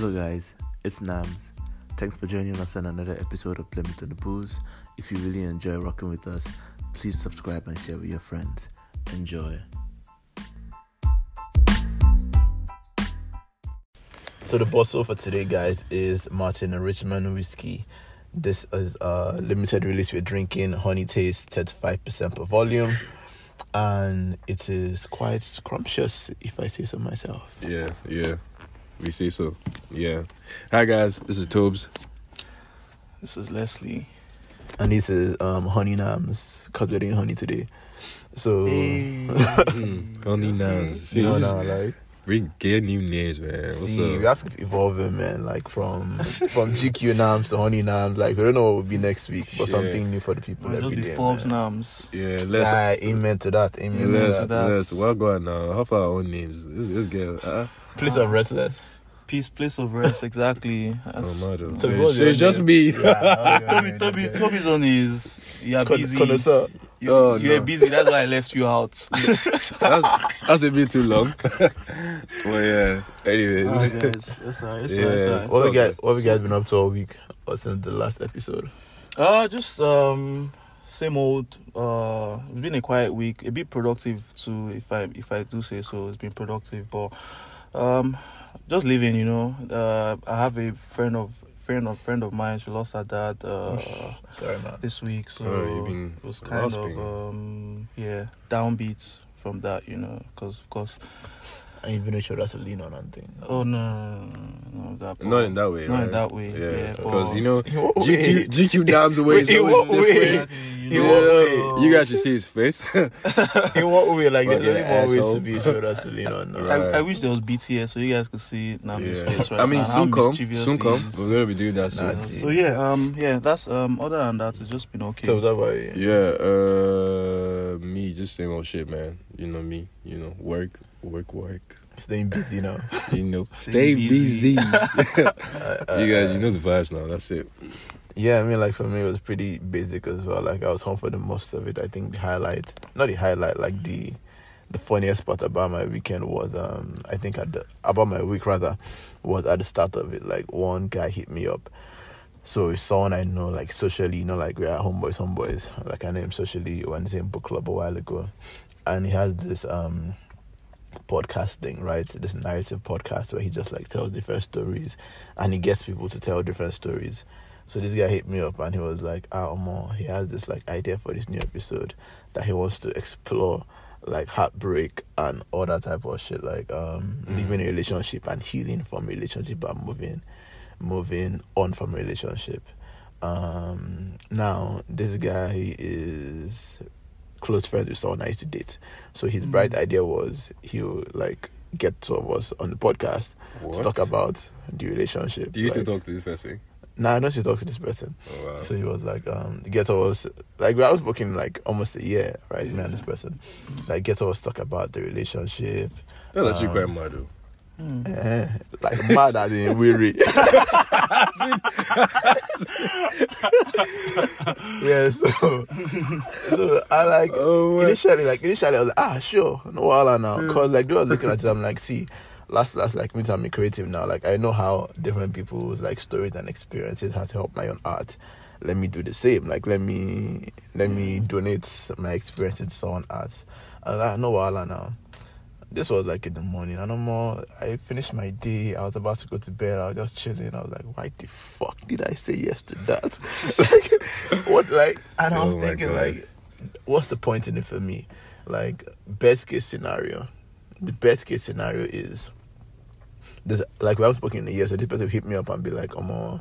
Hello, guys, it's Nams. Thanks for joining us on another episode of Plymouth to the Booze. If you really enjoy rocking with us, please subscribe and share with your friends. Enjoy. So the bottle for today, guys, is Martin and Richmond whiskey. This is a limited release. We're drinking Honey Taste, 35% per volume, and it is quite scrumptious, if I say so myself. Yeah, yeah. We say so. Yeah. Hi guys, this is Tobes. This is Leslie. And this is um, Honey Nams, because we're doing honey today. So, Mm, Honey Nams. See, you know, this is- like, we get new names, man. What's see, we up? have to keep evolving, man. Like from from GQ Nams to Honey Nams. Like we don't know what will be next week, but Shit. something new for the people Might every just be day, Forbes man. Nams. Yeah, let's Aye, amen to that. Amen to let's that. that. let's well go on now. How far our own names? Let's, let's get uh, Place of restless. Peace, place of rest, exactly. oh That's- my god. So So, so it's just name? me. Toby, Toby, Toby's on his. You're Con- busy. Connoisseur. You, Oh, you're no. busy. That's why I left you out. that's, that's a bit too long. well yeah. Anyways. Alright, guys. That's alright. It's Yeah. alright. It's What alright. we guys what we guys been up to all week or since the last episode? Uh, just um, same old. Uh, it's been a quiet week. A bit productive too, if I if I do say so. It's been productive, but um, just living. You know. Uh, I have a friend of friend of friend of mine. She lost her dad. Uh. Sorry, man. this week, so Oh, you've been it was kind of rasping. um yeah downbeats from that, you know, because of course. And you've been a shoulder to lean on and thing. Oh no, no, no, no, that Not in that way, Not right? in that way, yeah, because but- you know GQ? GQ Dams away is In always what way? different. In know, what Yeah, way? you guys should see his face. In what way? Like Fucking there's only more ways to be a shoulder to lean on. No? Right. I, I wish there was BTS so you guys could see Nami's Yeah. face right I mean, now, soon come, soon come. We're gonna be doing that soon. Nah, So yeah, um, yeah, that's um. Other than that, it's just been okay. So that way. Yeah, uh, me just same old shit, man. You know me. You know, work, work, work. Staying busy now. You know, Stay stay busy. busy. Uh, you guys, uh, you know the vibes now. That's it. Yeah, I mean, like for me, it was pretty basic as well. Like I was home for the most of it. I think the highlight, not the highlight, like the the funniest part about my weekend was, um, I think at the about my week rather, was at the start of it. Like one guy hit me up. So it's someone I know, like socially, you know, like we are homeboys, homeboys. Like I know him socially. We went to the same book club a while ago, and he has this um podcast thing, right? This narrative podcast where he just like tells different stories, and he gets people to tell different stories. So this guy hit me up and he was like, "Ah, Omo, he has this like idea for this new episode that he wants to explore." like heartbreak and all that type of shit like um Mhm. leaving a relationship and healing from a relationship and moving moving on from a relationship um now this guy is close friends with someone i used to date so his Mm. bright idea was he'll like get two of us on the podcast What? to talk about the relationship Do you still like, talk to this person? Nah i don't still talk to this person Oh wow. so he was like, um, get us like I was booking like almost a year, right? Me and this person, like get us talk about the relationship, That's actually um, quite mad, though. Hmm. eh, like mad as in weary. yeah, so so I like Oh, initially like initially I was like ah sure no wala now cause like they were looking at it I'm like see last last like me I'm creative now. Like I know how different people's like stories and experiences has helped my own art. Let me do the same. Like let me let me mm. donate my experiences to someone art. I know wala now. This was like in the morning. I no more I finished my day. I was about to go to bed. I was just chilling. I was like why the fuck did I say yes to that? Like what like and I oh was Oh thinking God. like what's the point in it for me? Like best case scenario, the best case scenario is this. Like we haven't spoken in a year, so this person will hit me up and be like, "Omo,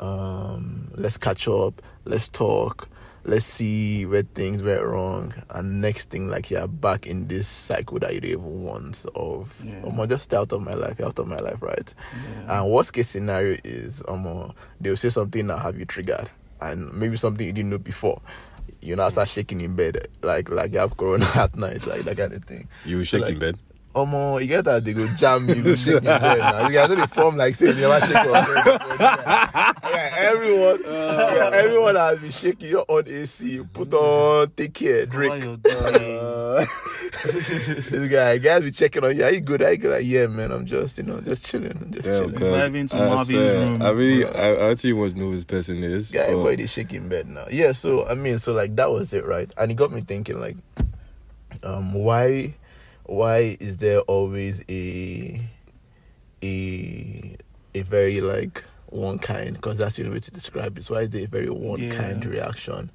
um, let's catch up, let's talk, let's see where things went wrong." And next thing, like you're back in this cycle that you don't even want of, Yeah. "Omo, just stay out of my life, you're out of my life, right?" Yeah. And worst case scenario is um they'll say something that have you triggered and maybe something you didn't know before. You now start shaking in bed like like you have corona at night, like that kind of thing. You were So, shaking like, bed. Omo, you get that they go jam you, go shake your bed now. You know they form like say you never shake your bed. Yeah, everyone, yeah, everyone has been shaking your own AC. Put on, take care, drink. Uh, This guy, guys be checking on you. Are you good? Are you good? Like, yeah, man. I'm just, you know, just chilling. I'm just damn, chilling. cuz, Dive into I Marvin's room, I really. I, I actually want to know who this person is. Yeah, but- everybody shaking bed now. Yeah, so I mean, so like that was it, right? And it got me thinking, like, um, why, why is there always a, a, a very like one kind? Because that's the only way to describe it. So why is there a very one Yeah. kind reaction?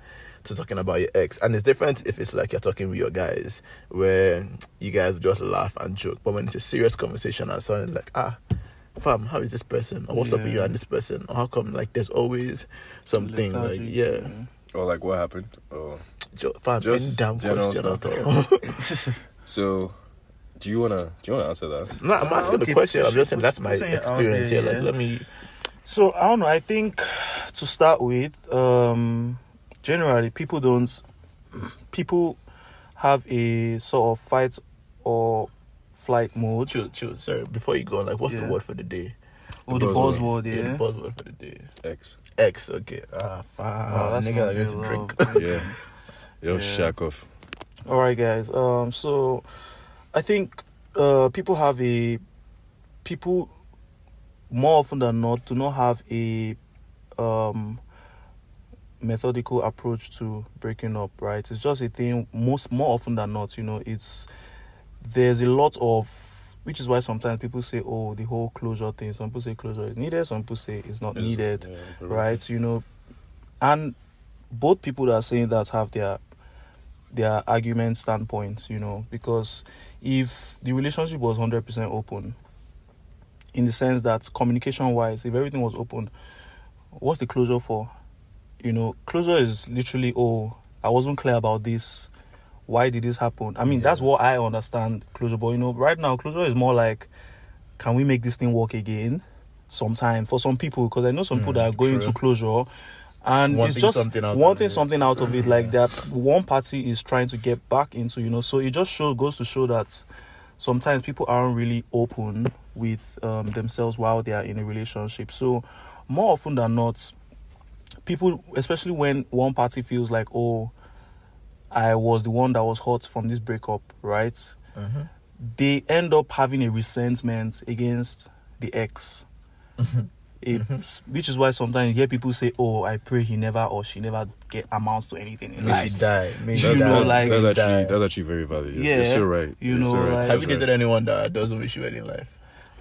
To talking about your ex, and it's different if it's like you're talking with your guys, where you guys just laugh and joke. But when it's a serious conversation, and someone's like, ah, fam, how is this person? Or what's up with you and this person? Or how come like there's always something like Lethargic, yeah, Or like what happened? Oh. jo- fam, Just any damn general question at stuff. all. So, do you wanna do you wanna answer that? no, I'm asking the Okay, question. I'm just saying that's my push it out experience there, here. Like, yeah. let me. So I don't know. I think to start with, um, generally people don't. People have a sort of fight or flight mode. Chill, chill. Sorry, before you go, on, like, what's the word for the day? Or the buzzword. buzzword, Yeah, yeah. the buzzword for the day. X. X. Okay. Ah, fam. Oh, that's nigga, not are going to drink. Yeah. Yo, Yeah. shack off. All right, guys. Um, so I think uh, people have a people more often than not do not have a um methodical approach to breaking up. Right? It's just a thing. Most more often than not, you know, it's there's a lot of which is why sometimes people say, "Oh, the whole closure thing." Some people say closure is needed. Some people say it's not needed Yeah, right you know and both people that are saying that have their their argument standpoints you know because if the relationship was 100% open in the sense that communication wise if everything was open what's the closure for? You know closure is literally oh i wasn't clear about this. Why did this happen? I mean that's what i understand closure but you know right now closure is more like can we make this thing work again sometime for some people? Because i know some people Mm, that are going true. to closure and Wanting it's just something out of wanting it. something out of it like that one party is trying to get back into you know so it just show goes to show that sometimes people aren't really open with um, themselves while they are in a relationship so more often than not people especially when one party feels like oh i was the one that was hurt from this breakup right Mhm. they end up having a resentment against the ex. It- mm-hmm. which is why sometimes you hear people say, "Oh, I pray he never or she never get amounts to anything in May she life." die. May she That's, You know, that's, like- that's May actually die. that's actually very valid. You're, Yeah, you're so right. you You're so know, right. like- Have That's you right. dated anyone that doesn't wish you any life?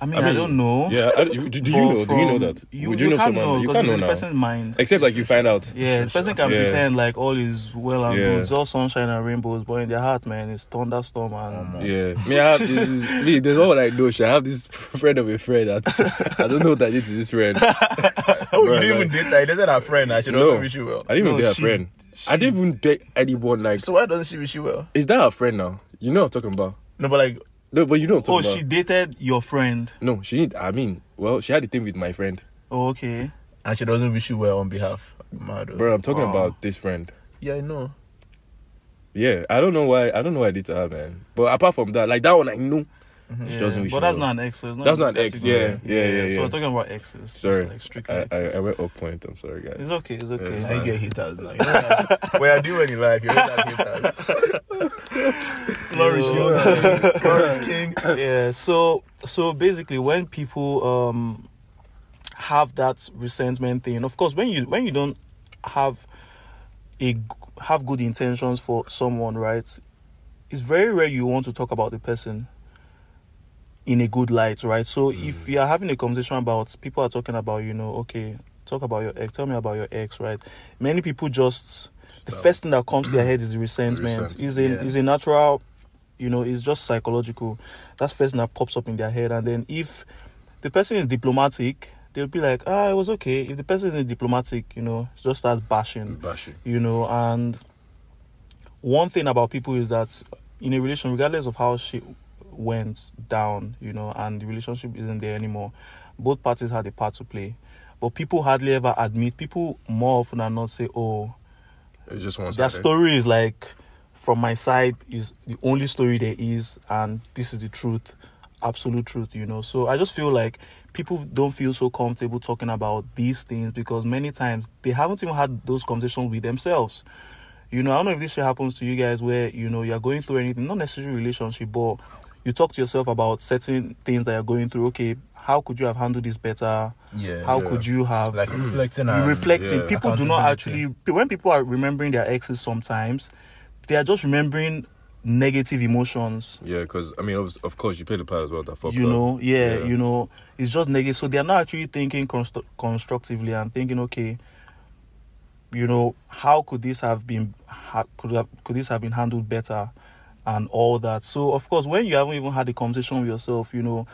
I mean, I I, don't know. Yeah, I, do, do you know? Do you know that? You, Would you, you, know can't someone? know you because can't know in the now. person's mind. Except like you find out. Yeah, the person can Yeah. pretend like all is well and Yeah. good. It's all sunshine and rainbows, but in their heart, man, it's thunderstorm and Um, Yeah, me, I have this, this- me. There's one I know. She I have this friend of a friend. That, I don't know that I did to this friend. Oh, you didn't even like- date her. You dated her friend. I should No. also wish you well. I didn't even No, date a she- friend. I didn't even date anyone. Like, So why doesn't she wish you well? is that a friend now? You know what I'm talking about? No, but like, No, but you don't I'm oh, talking she dated your friend. No, she need. I mean, well, she had a thing with my friend, Oh, okay. and she doesn't wish you well on behalf. Mad. bro. I'm talking Wow. about this friend. Yeah, I know. Yeah, I don't know why. I don't know why I did to her, man. But apart from that, like that one, I know. She Yeah, doesn't wish but that's well. not an ex. So not That's not an ex, category. yeah, yeah, yeah, So we're talking about exes. It's Sorry, like strictly I, I, exes. I went off point. I'm sorry, guys. It's okay. It's okay. it's Now you fine. get haters now. You know that. When you doing in life, you don't have haters. Flourish, you know that. Flourish, king. yeah. So so basically, when people um have that resentment thing, of course, when you when you don't have a have good intentions for someone, right? It's very rare you want to talk about the person in a good light, right? So if you are having a conversation about people are talking about, you know, okay, talk about your ex, tell me about your ex, right? Many people just the Stop. first thing that comes to their head is the resentment. Resent, Is a yeah. is a natural, you know, it's just psychological. That's first thing that pops up in their head, and then if the person is diplomatic, they'll be like, ah, it was okay. If the person isn't diplomatic, you know, it just starts bashing Bashing. you know and one thing about people is that in a relation regardless of how shit went down you know and the relationship isn't there anymore. Both parties had a part to play. But people hardly ever admit people more often than not say oh It's just their story is like from my side is the only story there is and this is the truth absolute truth you know. So i just feel like people don't feel so comfortable talking about these things because many times they haven't even had those conversations with themselves. You know i don't know if this shit happens to you guys where you know you're going through anything not necessarily relationship but you talk to yourself about certain things that you're going through okay how could you have handled this better Yeah. how Yeah. could you have like reflecting and reflecting yeah. people do not actually when people are remembering their exes sometimes they are just remembering negative emotions Yeah, because I mean, of, of course, you play the part as well. That fucked you up. know yeah, Yeah. you know it's just negative so they're not actually thinking constru- constructively and thinking okay you know how could this have been ha- could have could this have been handled better and all that so of course when you haven't even had a conversation with yourself you know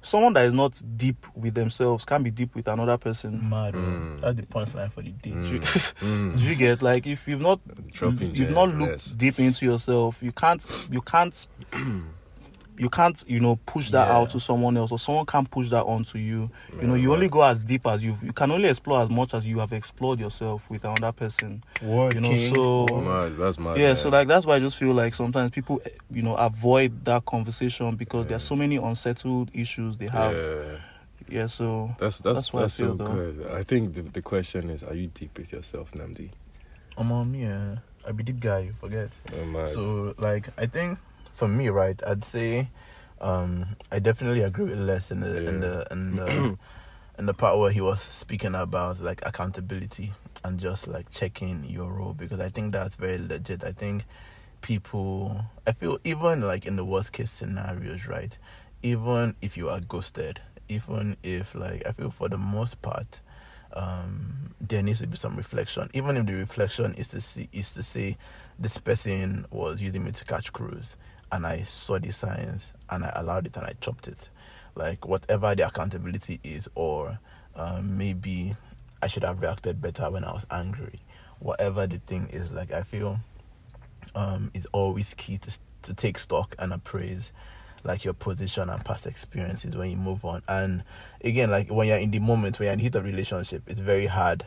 someone that is not deep with themselves can be deep with another person Mad. oh. Mm. That's the punchline for the day. Mm. Do Mm. you get like if you've not Dropping you've not looked yes. deep into yourself you can't you can't you can't you know push that Yeah. out to someone else or someone can't push that onto you you know Yeah, you only go as deep as you you can only explore as much as you have explored yourself with another person Working. you know so Mad, that's mad. yeah man. so like that's why i just feel like sometimes people eh, you know avoid that conversation because there's so many unsettled issues they have yeah, Yeah, so that's that's That's what I that's, so feel, though. good. I think the, the question is, are you deep with yourself, Namdi? I'm on me. Uh, I be deep guy. You forget. Oh, mad. So like I think for me, right, I'd say um I definitely agree with Les in the in the in the in the part where he was speaking about like accountability and just like checking your role because I think that's very legit. I think people I feel even like in the worst case scenarios, right? Even if you are ghosted, even if like I feel for the most part um there needs to be some reflection even if the reflection is to see is to say this person was using me to catch cruise and i saw the signs and i allowed it and i chopped it like whatever the accountability is or um, maybe i should have reacted better when i was angry whatever the thing is like i feel um it's always key to to take stock and appraise like your position and past experiences when you move on. And again, like when you're in the moment, when you're in the heat of relationship, it's very hard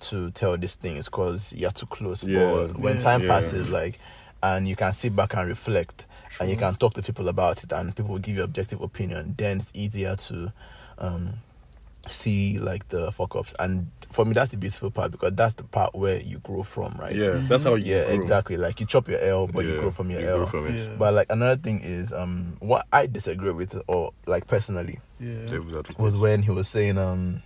to tell these things because you're too close. Yeah. But when Yeah. time Yeah. passes, like, and you can sit back and reflect, and you can talk to people about it, and people will give you objective opinion, then it's easier to um, see like the fuck ups. And for me, that's the beautiful part because that's the part where you grow from, right? yeah, that's how you Yeah, grow. exactly. Like you chop your L, but you grow from your you L. from it. Yeah. But like another thing is, um, what I disagree with, or like personally, yeah was when he was saying, um,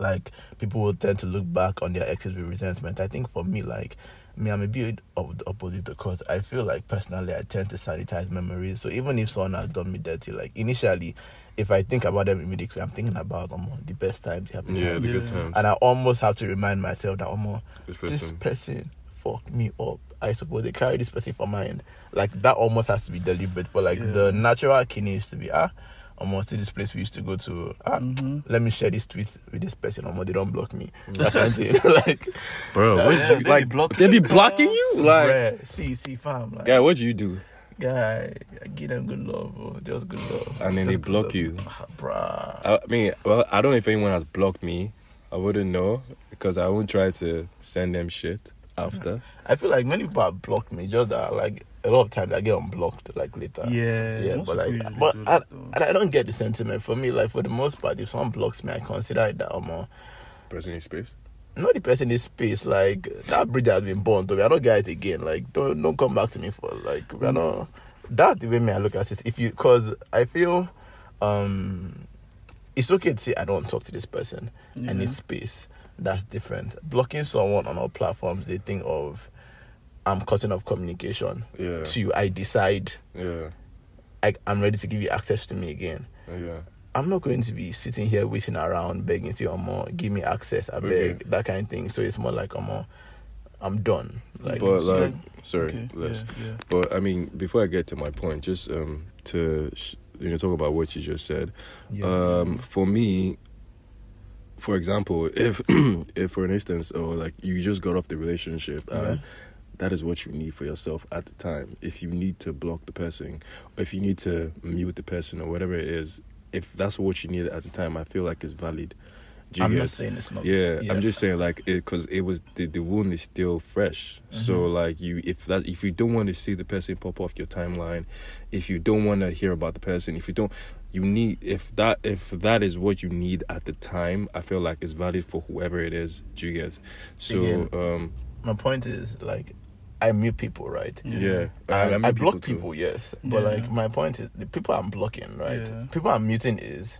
like people will tend to look back on their exes with resentment. I think for me, like me, I'm a bit of the opposite because I feel like personally I tend to sanitize memories. So even if someone has done me dirty, like initially, if I think about them immediately, I'm thinking about um, the best times, the happy yeah, times. the good times. and I almost have to remind myself that um, This this person. person fucked me up. I suppose they carry this person for mind. Like that almost has to be deliberate. But like Yeah. the natural kidney is to be ah, almost to this place we used to go to. Ah, Mhm. let me share this tweet with this person. Almost they don't block me. That kind of thing. like, Bro, what Yeah, you, they be blocking they be you, blocking you? Like, bruh, see, see, fam. Like, guy, what do you do? guy, I give them good love, bro. just good love. And then Just they block love. you. Ah, bruh. I mean, well, I don't know if anyone has blocked me. I wouldn't know because I won't try to send them shit after. I feel like many people have blocked me. Just that, like a lot of times I get unblocked like later. yeah yeah, but like, but do I, and I don't get the sentiment. For me, like for the most part, if someone blocks me, I consider it that I'm a, Person in space. not the person in space. Like that bridge has been burned. So we are not guys again. Like don't don't come back to me for like we're not. That's the way me I look at it. If you, cause I feel, um, it's okay to say I don't talk to this person. I need Yeah. space. That's different. Blocking someone on our platforms, they think of, I'm cutting off communication. Yeah. To you, I decide Yeah. I, I'm ready to give you access to me again. Yeah. I'm not going to be sitting here waiting around begging to oh more give me access I beg Okay. that kind of thing. So it's more like I'm more, I'm done. Like but so- like, sorry, okay, less. yeah, yeah. But I mean, before I get to my point, just um to sh- you know talk about what you just said. yeah. Um, for me, for example, if if for an instance, or like you just got off the relationship and Yeah. That is what you need for yourself at the time. If you need to block the person, or if you need to mute the person, or whatever it is, if that's what you need at the time, I feel like it's valid. I'm not saying it's not. yeah, yeah. I'm just saying like because it was the, the wound is still fresh. So Mhm. like you, if that if you don't want to see the person pop off your timeline, if you don't want to hear about the person, if you don't, you need if that if that is what you need at the time, I feel like it's valid for whoever it is. Do you get? So Again, um My point is like, I mute people, right? yeah, I, I, meet block too. people, yes, but Yeah. like my point is the people I'm blocking, right? Yeah. People I'm muting is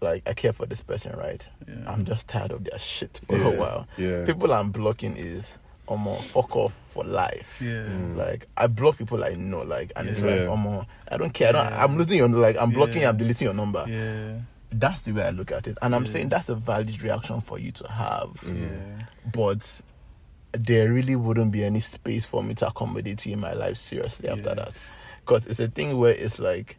like I care for this person, right? Yeah. I'm just tired of their shit for Yeah, a while. Yeah, People I'm blocking is Omo fuck off for life. yeah. Mm. Like I block people I know, like, and it's Yeah. like Omo, I don't care. I don't, Yeah. I'm losing your like I'm blocking. Yeah. I'm deleting your number. Yeah. That's the way I look at it, and I'm Yeah. saying that's a valid reaction for you to have. Yeah. But there really wouldn't be any space for me to accommodate you in my life seriously after Yeah. that, because it's a thing where it's like.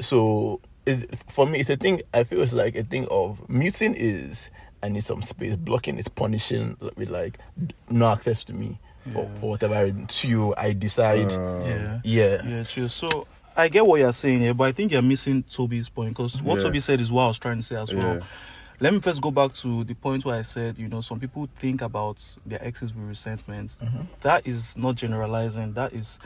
So it's, for me, it's a thing. I feel it's like a thing of muting is I need some space. Blocking is punishing with like no access to me for, Yeah. for whatever reason. Till I decide. Uh, Yeah. yeah. Yeah, true. So I get what you're saying here, but I think you're missing Toby's point because what Yeah. Toby said is what I was trying to say as well. Yeah. Let me first go back to the point where I said, you know, some people think about their exes with resentment. Mhm. That is not generalizing. That is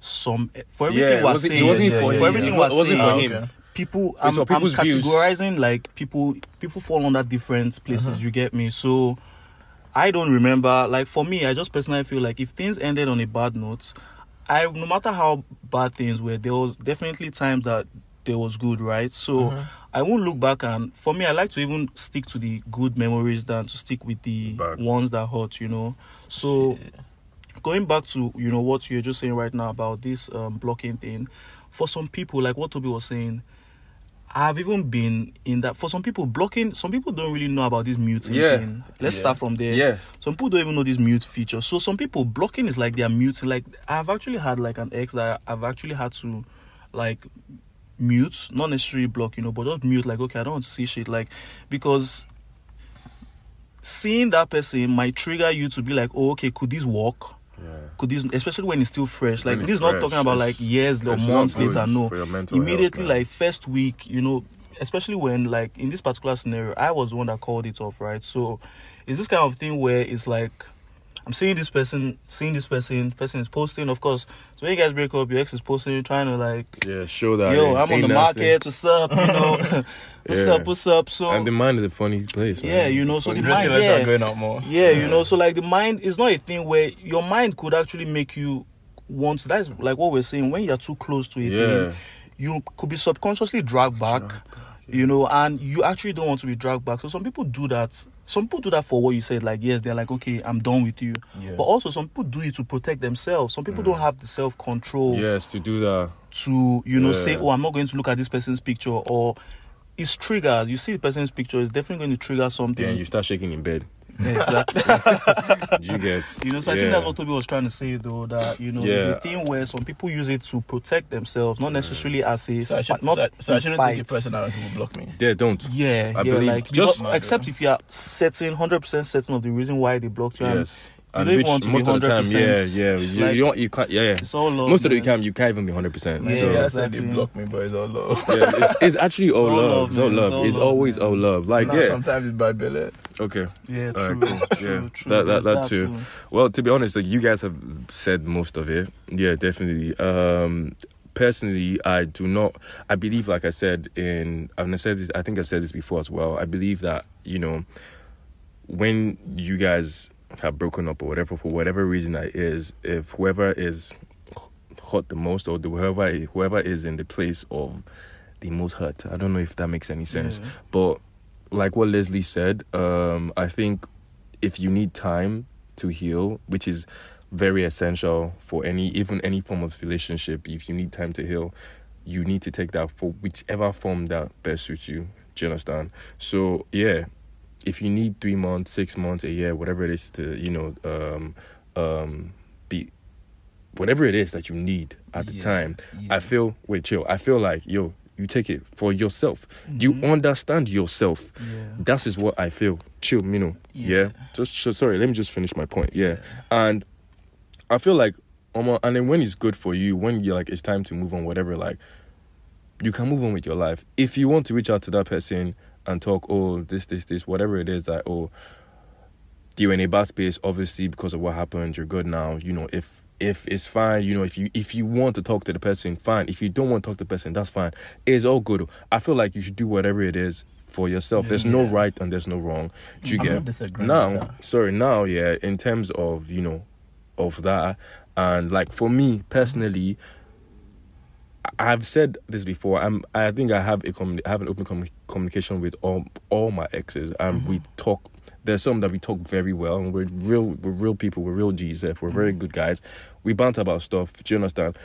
some for Yeah, everything it we're wasn't- it saying. wasn't for for him. everything It we're wasn't saying, for him. okay. people It's I'm, for I'm people's views. categorizing like people people fall under different places Uh-huh. you get me so i don't remember like for me i just personally feel like if things ended on a bad note i no matter how bad things were there was definitely times that there was good right so Mhm. i won't look back and for me i like to even stick to the good memories than to stick with the Bad. ones that hurt you know so Shit. going back to you know what you're just saying right now about this um, blocking thing for some people like what toby was saying i've even been in that for some people blocking some people don't really know about this muting Yeah. thing let's Yeah. start from there Yeah. some people don't even know this mute feature so some people blocking is like they're muting like i've actually had like an ex that i've actually had to like mute not necessarily block you know but just mute like okay i don't want to see shit like because seeing that person might trigger you to be like oh okay could this work? Yeah. could this especially when it's still fresh like this is not talking about like years or months later no. mental health, immediately like first week you know especially when like in this particular scenario i was the one that called it off right? So it's this kind of thing where it's like i'm seeing this person seeing this person person is posting of course so when you guys break up your ex is posting trying to like yeah, show that. yo ain't- i'm on the nothing. market what's up you know what's Yeah. up what's up so And the mind is a funny place. Man. Yeah, you know, so Funny the mind- yeah. Going out more. yeah, you know, so like the mind is not a thing where your mind could actually make you want. That's like what we're saying. When you're too close to a Yeah. thing, you could be subconsciously dragged back. You know, and you actually don't want to be dragged back. So some people do that. Some people do that for what you said. Like, yes, they're like, okay, I'm done with you. Yeah. But also, some people do it to protect themselves. Some people don't mm. have the self control Yes, to do that. to, you know, Yeah. say, oh, I'm not going to look at this person's picture. Or it's triggers. You see the person's picture, it's definitely going to trigger something. Yeah, you start shaking in bed. exactly. You get. You know, so I yeah. think that's what Toby was trying to say, though. That you know, Yeah. it's a thing where some people use it to protect themselves, not necessarily as a So I, should, not so, I- so I shouldn't take it spite. personal when people block me. Yeah, don't. Yeah, I yeah, believe like just- because, except if you are certain, hundred percent certain of the reason why they blocked you. and Yes. You And don't which want to be most of the time, yeah, yeah, you, like- you don't, you can't, yeah, yeah. It's all love. Most of the time, you can't even be hundred percent. Yeah, So yeah, I said they exactly. block me, but it's all love. yeah, it's, it's actually all, all love. love, It's all man. It's love. all It's love, always man. all love. Like Nah, yeah, Sometimes it's bad belly. okay. Yeah, true, right, true, Yeah, true. that- that- There's that too. Well, to be honest, like you guys have said most of it. Yeah, definitely. Um personally I do not I believe like I said in I've said this I think I've said this before as well. I believe that, you know, when you guys have broken up or whatever for whatever reason that is, if whoever is hurt the most or the whoever whoever is in the place of the most hurt. I don't know if that makes any sense. Yeah. But like what Leslie said, um, I think if you need time to heal, which is very essential for any even any form of relationship, if you need time to heal, you need to take that for whichever form that best suits you. Do you understand? So yeah, if you need three months, six months, a year, whatever it is to, you know, um um be whatever it is that you need at the Yeah, time, yeah. I feel wait, chill. I feel like yo, you take it for yourself. Mhm. You understand yourself. Yeah. That is what I feel. Chill, you know. Yeah. Just so, sorry. Let me just finish my point. Yeah. And I feel like, um, and then when it's good for you, when you're like, it's time to move on, whatever, like, you can move on with your life. If you want to reach out to that person and talk, oh, this, this, this, whatever it is that, oh, you're in a bad space, obviously because of what happened, you're good now. You know, if if it's fine, you know, if you if you want to talk to the person, fine. If you don't want to talk to the person, that's fine. It's all good. I feel like you should do whatever it is for yourself. There's no right and there's no wrong. Do you I'm get not disagreeing with now? Sorry, now, yeah. In terms of you know, of that, and like for me personally, I- I've said this before. I'm. I think I have a commu- I have an open commu- communication with all all my exes, and we talk. There's some that we talk very well, and we're real. We're real people. We're real G's. We're very good guys, we banter about stuff. Do you understand?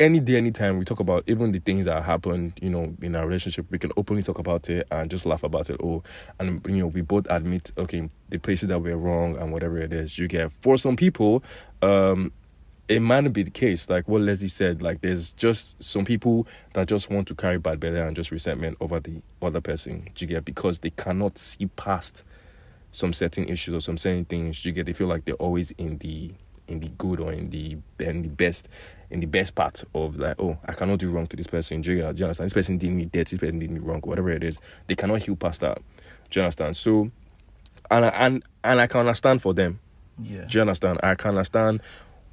Any day, anytime, we talk about even the things that happened, you know, in our relationship. We can openly talk about it and just laugh about it. Oh, and you know, we both admit, okay, the places that we're wrong and whatever it is. You get for some people, um, it might not be the case. Like what Leslie said, like there's just some people that just want to carry bad belly and just resentment over the other person. Do you get because they cannot see past some certain issues or some certain things. Do you get they feel like they're always in the in the good or in the in the best in the best part of like oh I cannot do wrong to this person. Do you, get- do you understand? This person did me dirty. This person did me wrong. Whatever it is, they cannot heal past that. Do you understand? So, and I- and and I can understand for them. Yeah. Do you understand? I can understand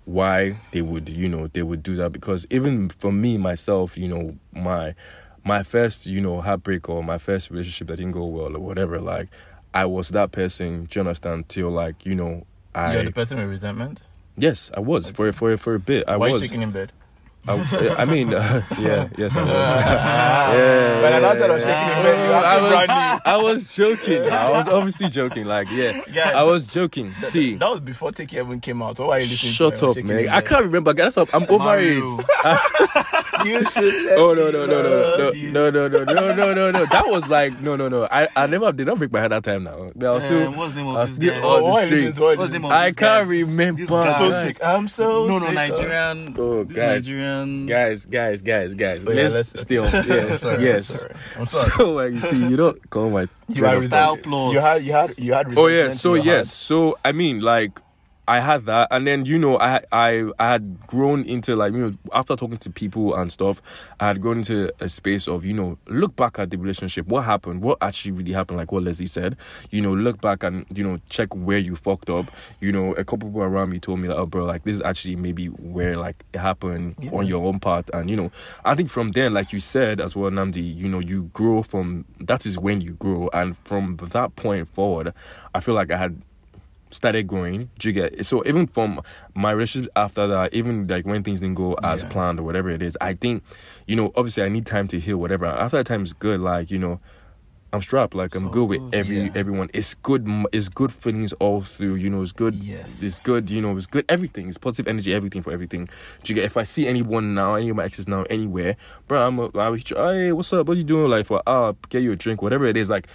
why they would, you know, they would do that because even for me myself, you know, my my first, you know, heartbreak or my first relationship that didn't go well or whatever, like I was that person, do you understand, till like, you know, I You're the person with resentment. yes, I was for for for a bit. I Why are you was shaking in bed? I, I mean, uh, yeah, yes, I was. yeah. When I announced that I was shaking in bed, you I have to was, I was joking. I was obviously joking. Like, yeah, Yeah. I was joking. new. See, that was before Take Care even came out. So why are you listening Shut to up, man. I can't remember. Guys, I'm over it. You should. Oh no no no no no no no no no no no no. That was like no no no. I I never did not break my head that time. Now I was still. Um, what's the name I of was this still guy? on why are the street. What's the name of I this can't guy? Remember. This I'm so sick. I'm so No, no, sick. Nigerian. Oh, this guys. Nigerian. Guys, guys, guys, guys. Oh, yeah, let's, let's- still yes Sorry, yes. sorry. I'm sorry. So like you see, you don't call my. You had Styl-Plus. You had you had you had. Oh yeah. So yes. So I mean, like, I had that, and then you know, I I I had grown into like you know after talking to people and stuff, I had grown into a space of you know look back at the relationship, what happened, what actually really happened, like what Leslie said, you know, look back and you know check where you fucked up. You know, a couple people around me told me like, oh bro, like this is actually maybe where like it happened Yeah. on your own part, and you know, I think from then, like you said as well, Namdi, you know, you grow from that is when you grow, and from that point forward, I feel like I had started growing. Do you get so even from my relationship after that, even like when things didn't go as Yeah. planned or whatever it is, I think, you know, obviously I need time to heal, whatever. After that time is good, like, you know, I'm strapped, like I'm So good with every Yeah. everyone. It's good it's good feelings all through, you know, it's good Yes. it's good, you know, it's good everything. It's positive energy, everything for everything. Do you get if I see anyone now, any of my exes now, anywhere, bro, I'm a, I was hey, what's up? What you doing? Like for ah, get you a drink, whatever it is, like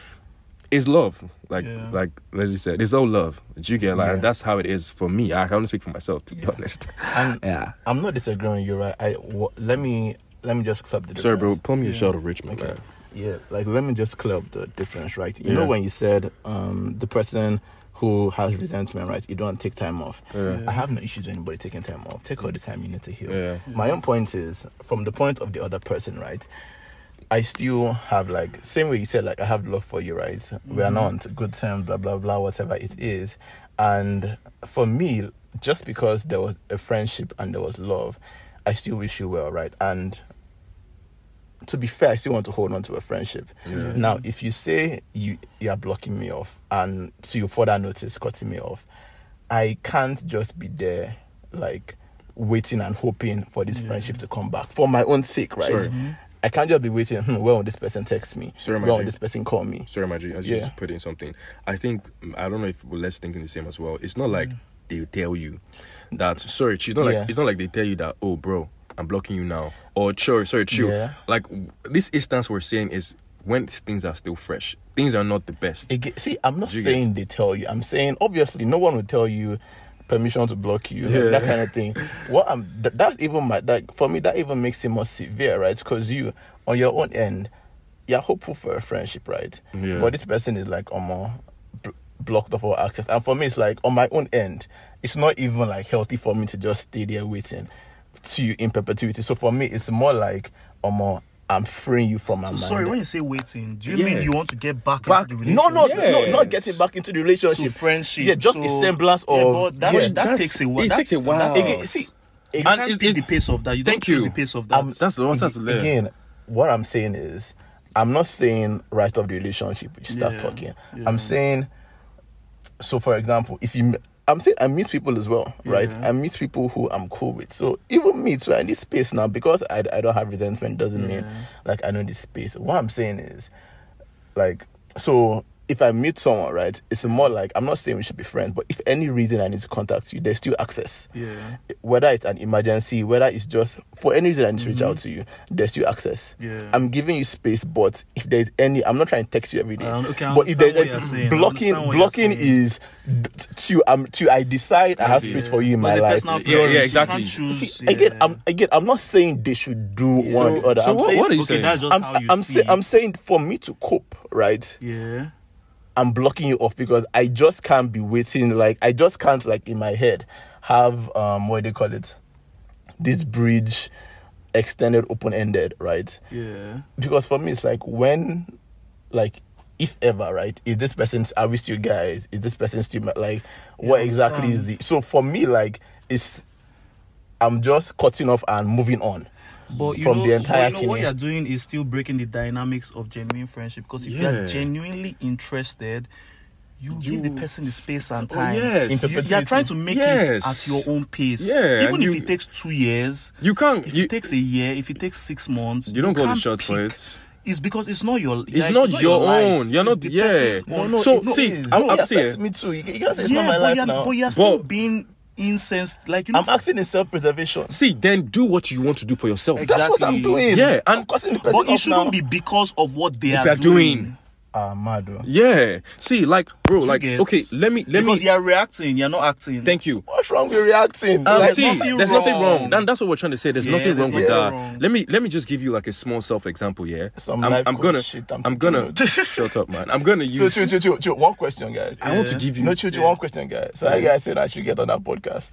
it's love. Like Yeah. like Leslie said, it's all love. Do you get like Yeah. that's how it is for me. I can only speak for myself to be honest. And Yeah. I'm not disagreeing. You're right. I w- let me let me just accept the Sorry, bro. Pour me a Yeah. shot of Richmond, Okay. man. Yeah, like let me just clear up the difference, right? You Yeah. know when you said um the person who has resentment, right? You don't take time off. Yeah. I have no issues with anybody taking time off. Take all the time you need to heal. Yeah. My own point is from the point of the other person, right? I still have like same way you said like I have love for you, right? We are not on good terms, blah blah blah, whatever it is. And for me, just because there was a friendship and there was love, I still wish you well, right? And to be fair, I still want to hold on to a friendship. Yeah. Now, if you say you you are blocking me off and so you further notice cutting me off, I can't just be there like waiting and hoping for this Yeah. friendship to come back for my own sake, right? Sorry. Mhm. I can't just be waiting. Hmm, when will this person text me? Sorry, my when will G. this person call me? Sorry, Maggie, I was just Yeah. put in something. I think I don't know if we're less thinking the same as well. It's not like they tell you that sorry, she's not Yeah. like it's not like they tell you that, oh bro, I'm blocking you now. Or sure, sorry, chill. Yeah. Like this instance we're saying is when things are still fresh. Things are not the best. See, I'm not saying they tell you. I'm saying obviously no one will tell you permission to block you, like, that kind of thing. What I'm th- that's even my like for me that even makes it more severe, right? Because you on your own end, you're hopeful for a friendship, right? Yeah. But this person is like on more bl- blocked off all access, and for me it's like on my own end, it's not even like healthy for me to just stay there waiting to you in perpetuity. So for me, it's more like um, I'm freeing you from my mind. Sorry, when you say waiting, do you Yeah. mean you want to get back, Back- into the no, relationship? no, no, not getting back into the relationship. to friendship. Yeah, just so, a semblance yeah, of but that, yeah. that That's- takes a while. it takes a while. That, Again, see, you And can't it's- beat the pace of that. You Thank don't you. the pace of that. Um, That's the what's that's the again, what I'm saying is, I'm not saying right off the relationship, we start Yeah, talking. yeah. I'm saying, so for example, if you, I'm saying I meet people as well, right? Yeah. I meet people who I'm cool with. So even me too, I need space now because I, I don't have resentment. Doesn't mean like I know this space. What I'm saying is, like, so if I meet someone, right, it's more like I'm not saying we should be friends, but if any reason I need to contact you, there's still access yeah. whether it's an emergency, whether it's just for any reason I need to reach out to you, there's still access. Mm-hmm. Yeah. I'm giving you space, but if there's any, I'm not trying to text you every day. I un- okay, I but if understand there's what you're saying. I blocking, what you're blocking saying. is to um to I decide I have Yeah. space for you in But my the life. Yeah, yeah, exactly. can't choose, See, again. I'm again, I'm not saying they should do one or the other. so I'm what- saying, what are you okay, saying? that's just I'm, how you I'm, see. say, I'm saying for me to cope, right? yeah. I'm blocking you off because I just can't be waiting. Like I just can't like in my head have um what do you call it? This bridge extended open ended, right? Yeah. Because for me it's like when like if ever, right? Is this person are we still guys? Is this person still like what exactly is the so for me like it's I'm just cutting off and moving on. But you From know, the entire but you know what you're doing is still breaking the dynamics of genuine friendship. Because if Yeah. you're genuinely interested, you, give the person the space and Oh, time. yes. You, you, are trying to make Yes. it at your own pace. Yeah, Even and if it takes two years, You can't. if You, it takes a year, if it takes six months, you don't go the shot for it. It's because it's not your. It's yeah, not your life. own. You're It's not- the yeah. No, no, So, no, see. I'm- I'm saying- me too. You, you it's yeah, not my but life you're, now. but you're still But- being incensed. Like you know, I'm acting in self preservation. See, then do what you want to do for yourself. Exactly. That's what I'm doing. Yeah, and- I'm cutting the person but it shouldn't now. be because of what they are They're doing. doing. Ah, mad. oh. Yeah. See, like, bro, You like, get- okay, let me, let because me. you're reacting, you're not acting. Thank you. What's wrong with reacting? Um, Like, see, nothing there's nothing wrong. And that's what we're trying to say. There's Yeah, nothing wrong there's with that. wrong. Let me let me just give you like a small self example. Yeah, Some I'm, I'm gonna shit I'm I'm gonna shut up, man. I'm gonna So, use. chill, chill, chill, chill. One question, guys. I want to give you. No, chill, chill. One question, guys. So, I guys said I should get on that podcast.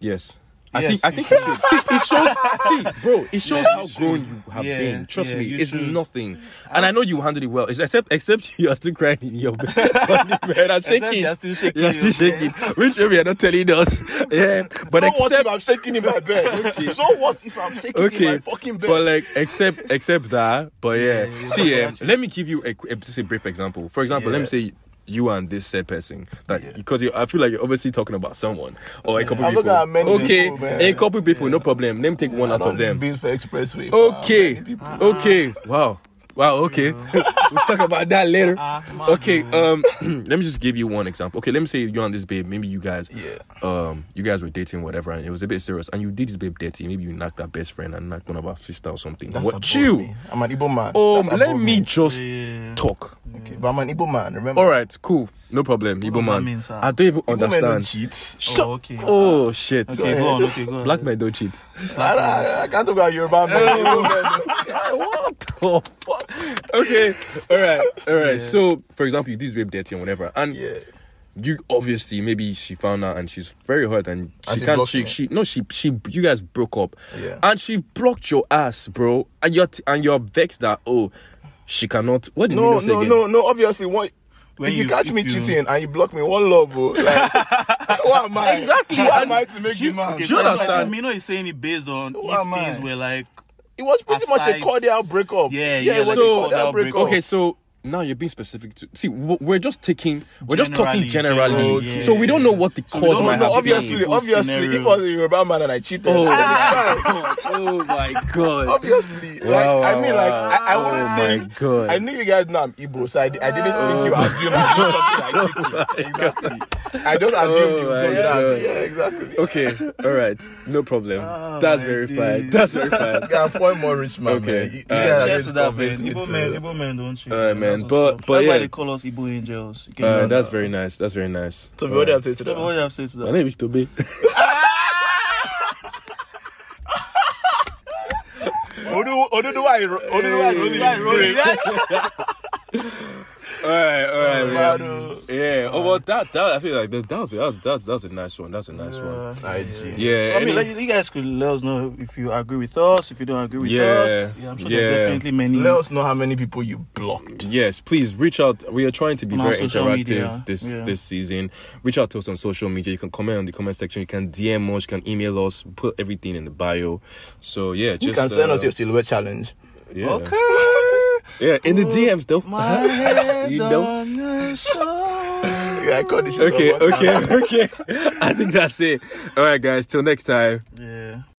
Yes. I Yes, think I think you should. See, it shows. See, bro, it shows Yeah, how should. grown you have Yeah, been. Trust yeah, me, it's should. nothing. And I know you handled it well. It's except except you are still crying in your bed. bed and shaking. you're still shaking You're still shaking. Which maybe you're not telling us. Yeah, but so what except if I'm shaking in my bed? okay. So what if I'm shaking in my fucking bed? but like except except that, but yeah, See, yeah. um, let me give you a, a just a brief example. For example, let me say you and this said person that Yeah. because you, I feel like you're obviously talking about someone or a couple I'm people. okay, people, a couple people, no problem. Let me take one out of them. bills for expressway. Okay. Okay, wow. Wow, okay. we'll talk about that later. Man, Okay, um let me just give you one example. Okay, let me say you're on this babe, maybe you guys Yeah. um you guys were dating whatever and it was a bit serious and you did this babe dirty. Maybe you knocked our best friend and knocked one of our sister or something. That's what chill. me. I'm an Igbo man. Um let above me just Yeah. talk. Okay, but I'm an Igbo man. Remember? All right, cool. No problem. Igbo man. mean. I don't even Igbo men don't understand. cheat. Oh, okay. Oh shit. Okay, go on. Okay, go on. Black men don't cheat. I, I, I can't talk about Yoruba men. Igbo men don't- what the fuck? Okay, all right, all right. So, for example, you did this babe dirty and whatever, and Yeah. you obviously maybe she found out and she's very hurt and she, And can't. blocked She, she no she she you guys broke up, Yeah. and she blocked your ass, bro, and you're t- and you're vexed that oh she cannot. What did you No, say no, again? no, no. Obviously, what When if you, you- catch if me you- cheating and you block me, one love, bro. Like, what am I? Exactly, Who am and I to make you man? Do you so understand? Like, Mino is saying it based on Who if am things were like It was pretty much a cordial breakup. Yeah, yeah. yeah, It was so- a cordial cordial breakup. breakup. Okay, so now you're being specific to see. We're just taking. We're just talking Generally, generally. generally, So we don't know what the So cause don't might know, obviously, been. Obviously, if scenarios. I was a Yoruba man and I cheated, Oh. then it's fine. oh my god. obviously. Wow, like, I wow, mean, like, wow. I, I Oh wouldn't my think. God. I knew you guys know I'm Igbo so I, I didn't think you assumed I did something like. Exactly. I just assumed Oh you my know. God. Yeah, exactly. Okay, all right, no problem. Oh That's my very fine. That's very fine. Yeah, point more rich man. Okay. man. You, you Uh, guys are Cheers to that, man. convinced me Igbo men, Igbo men don't cheat. Alright, man, That's but- but that's yeah. why they call us Igbo angels. You get Uh, me? that's very nice. That's very nice. So, what do you have to say to What do you have to say to My name is Toby. Oduduwa, Oduduwa, Oduduwa, Oduduwa, all right, all right, man. Battle. Yeah. Oh well, that that I feel like that, that was that was that was, a nice one. That's a nice one. IG. Yeah. So, I mean, any- like, you guys could let us know if you agree with us, if you don't agree with Yeah, us. Yeah, I'm sure there yeah. are definitely many. Let us know how many people you blocked. Yes, please reach out. We are trying to be On very interactive media, this yeah. this season. Reach out to us on social media. You can comment on the comment section. You can DM us. You can email us. Put everything in the bio. So yeah, just You can send uh, us your silhouette challenge. yeah. Okay. Yeah, in the DMs though. My head You know. on. Yeah, I call this shit Okay, okay, okay. I think that's it. All right, guys. Till next time. Yeah.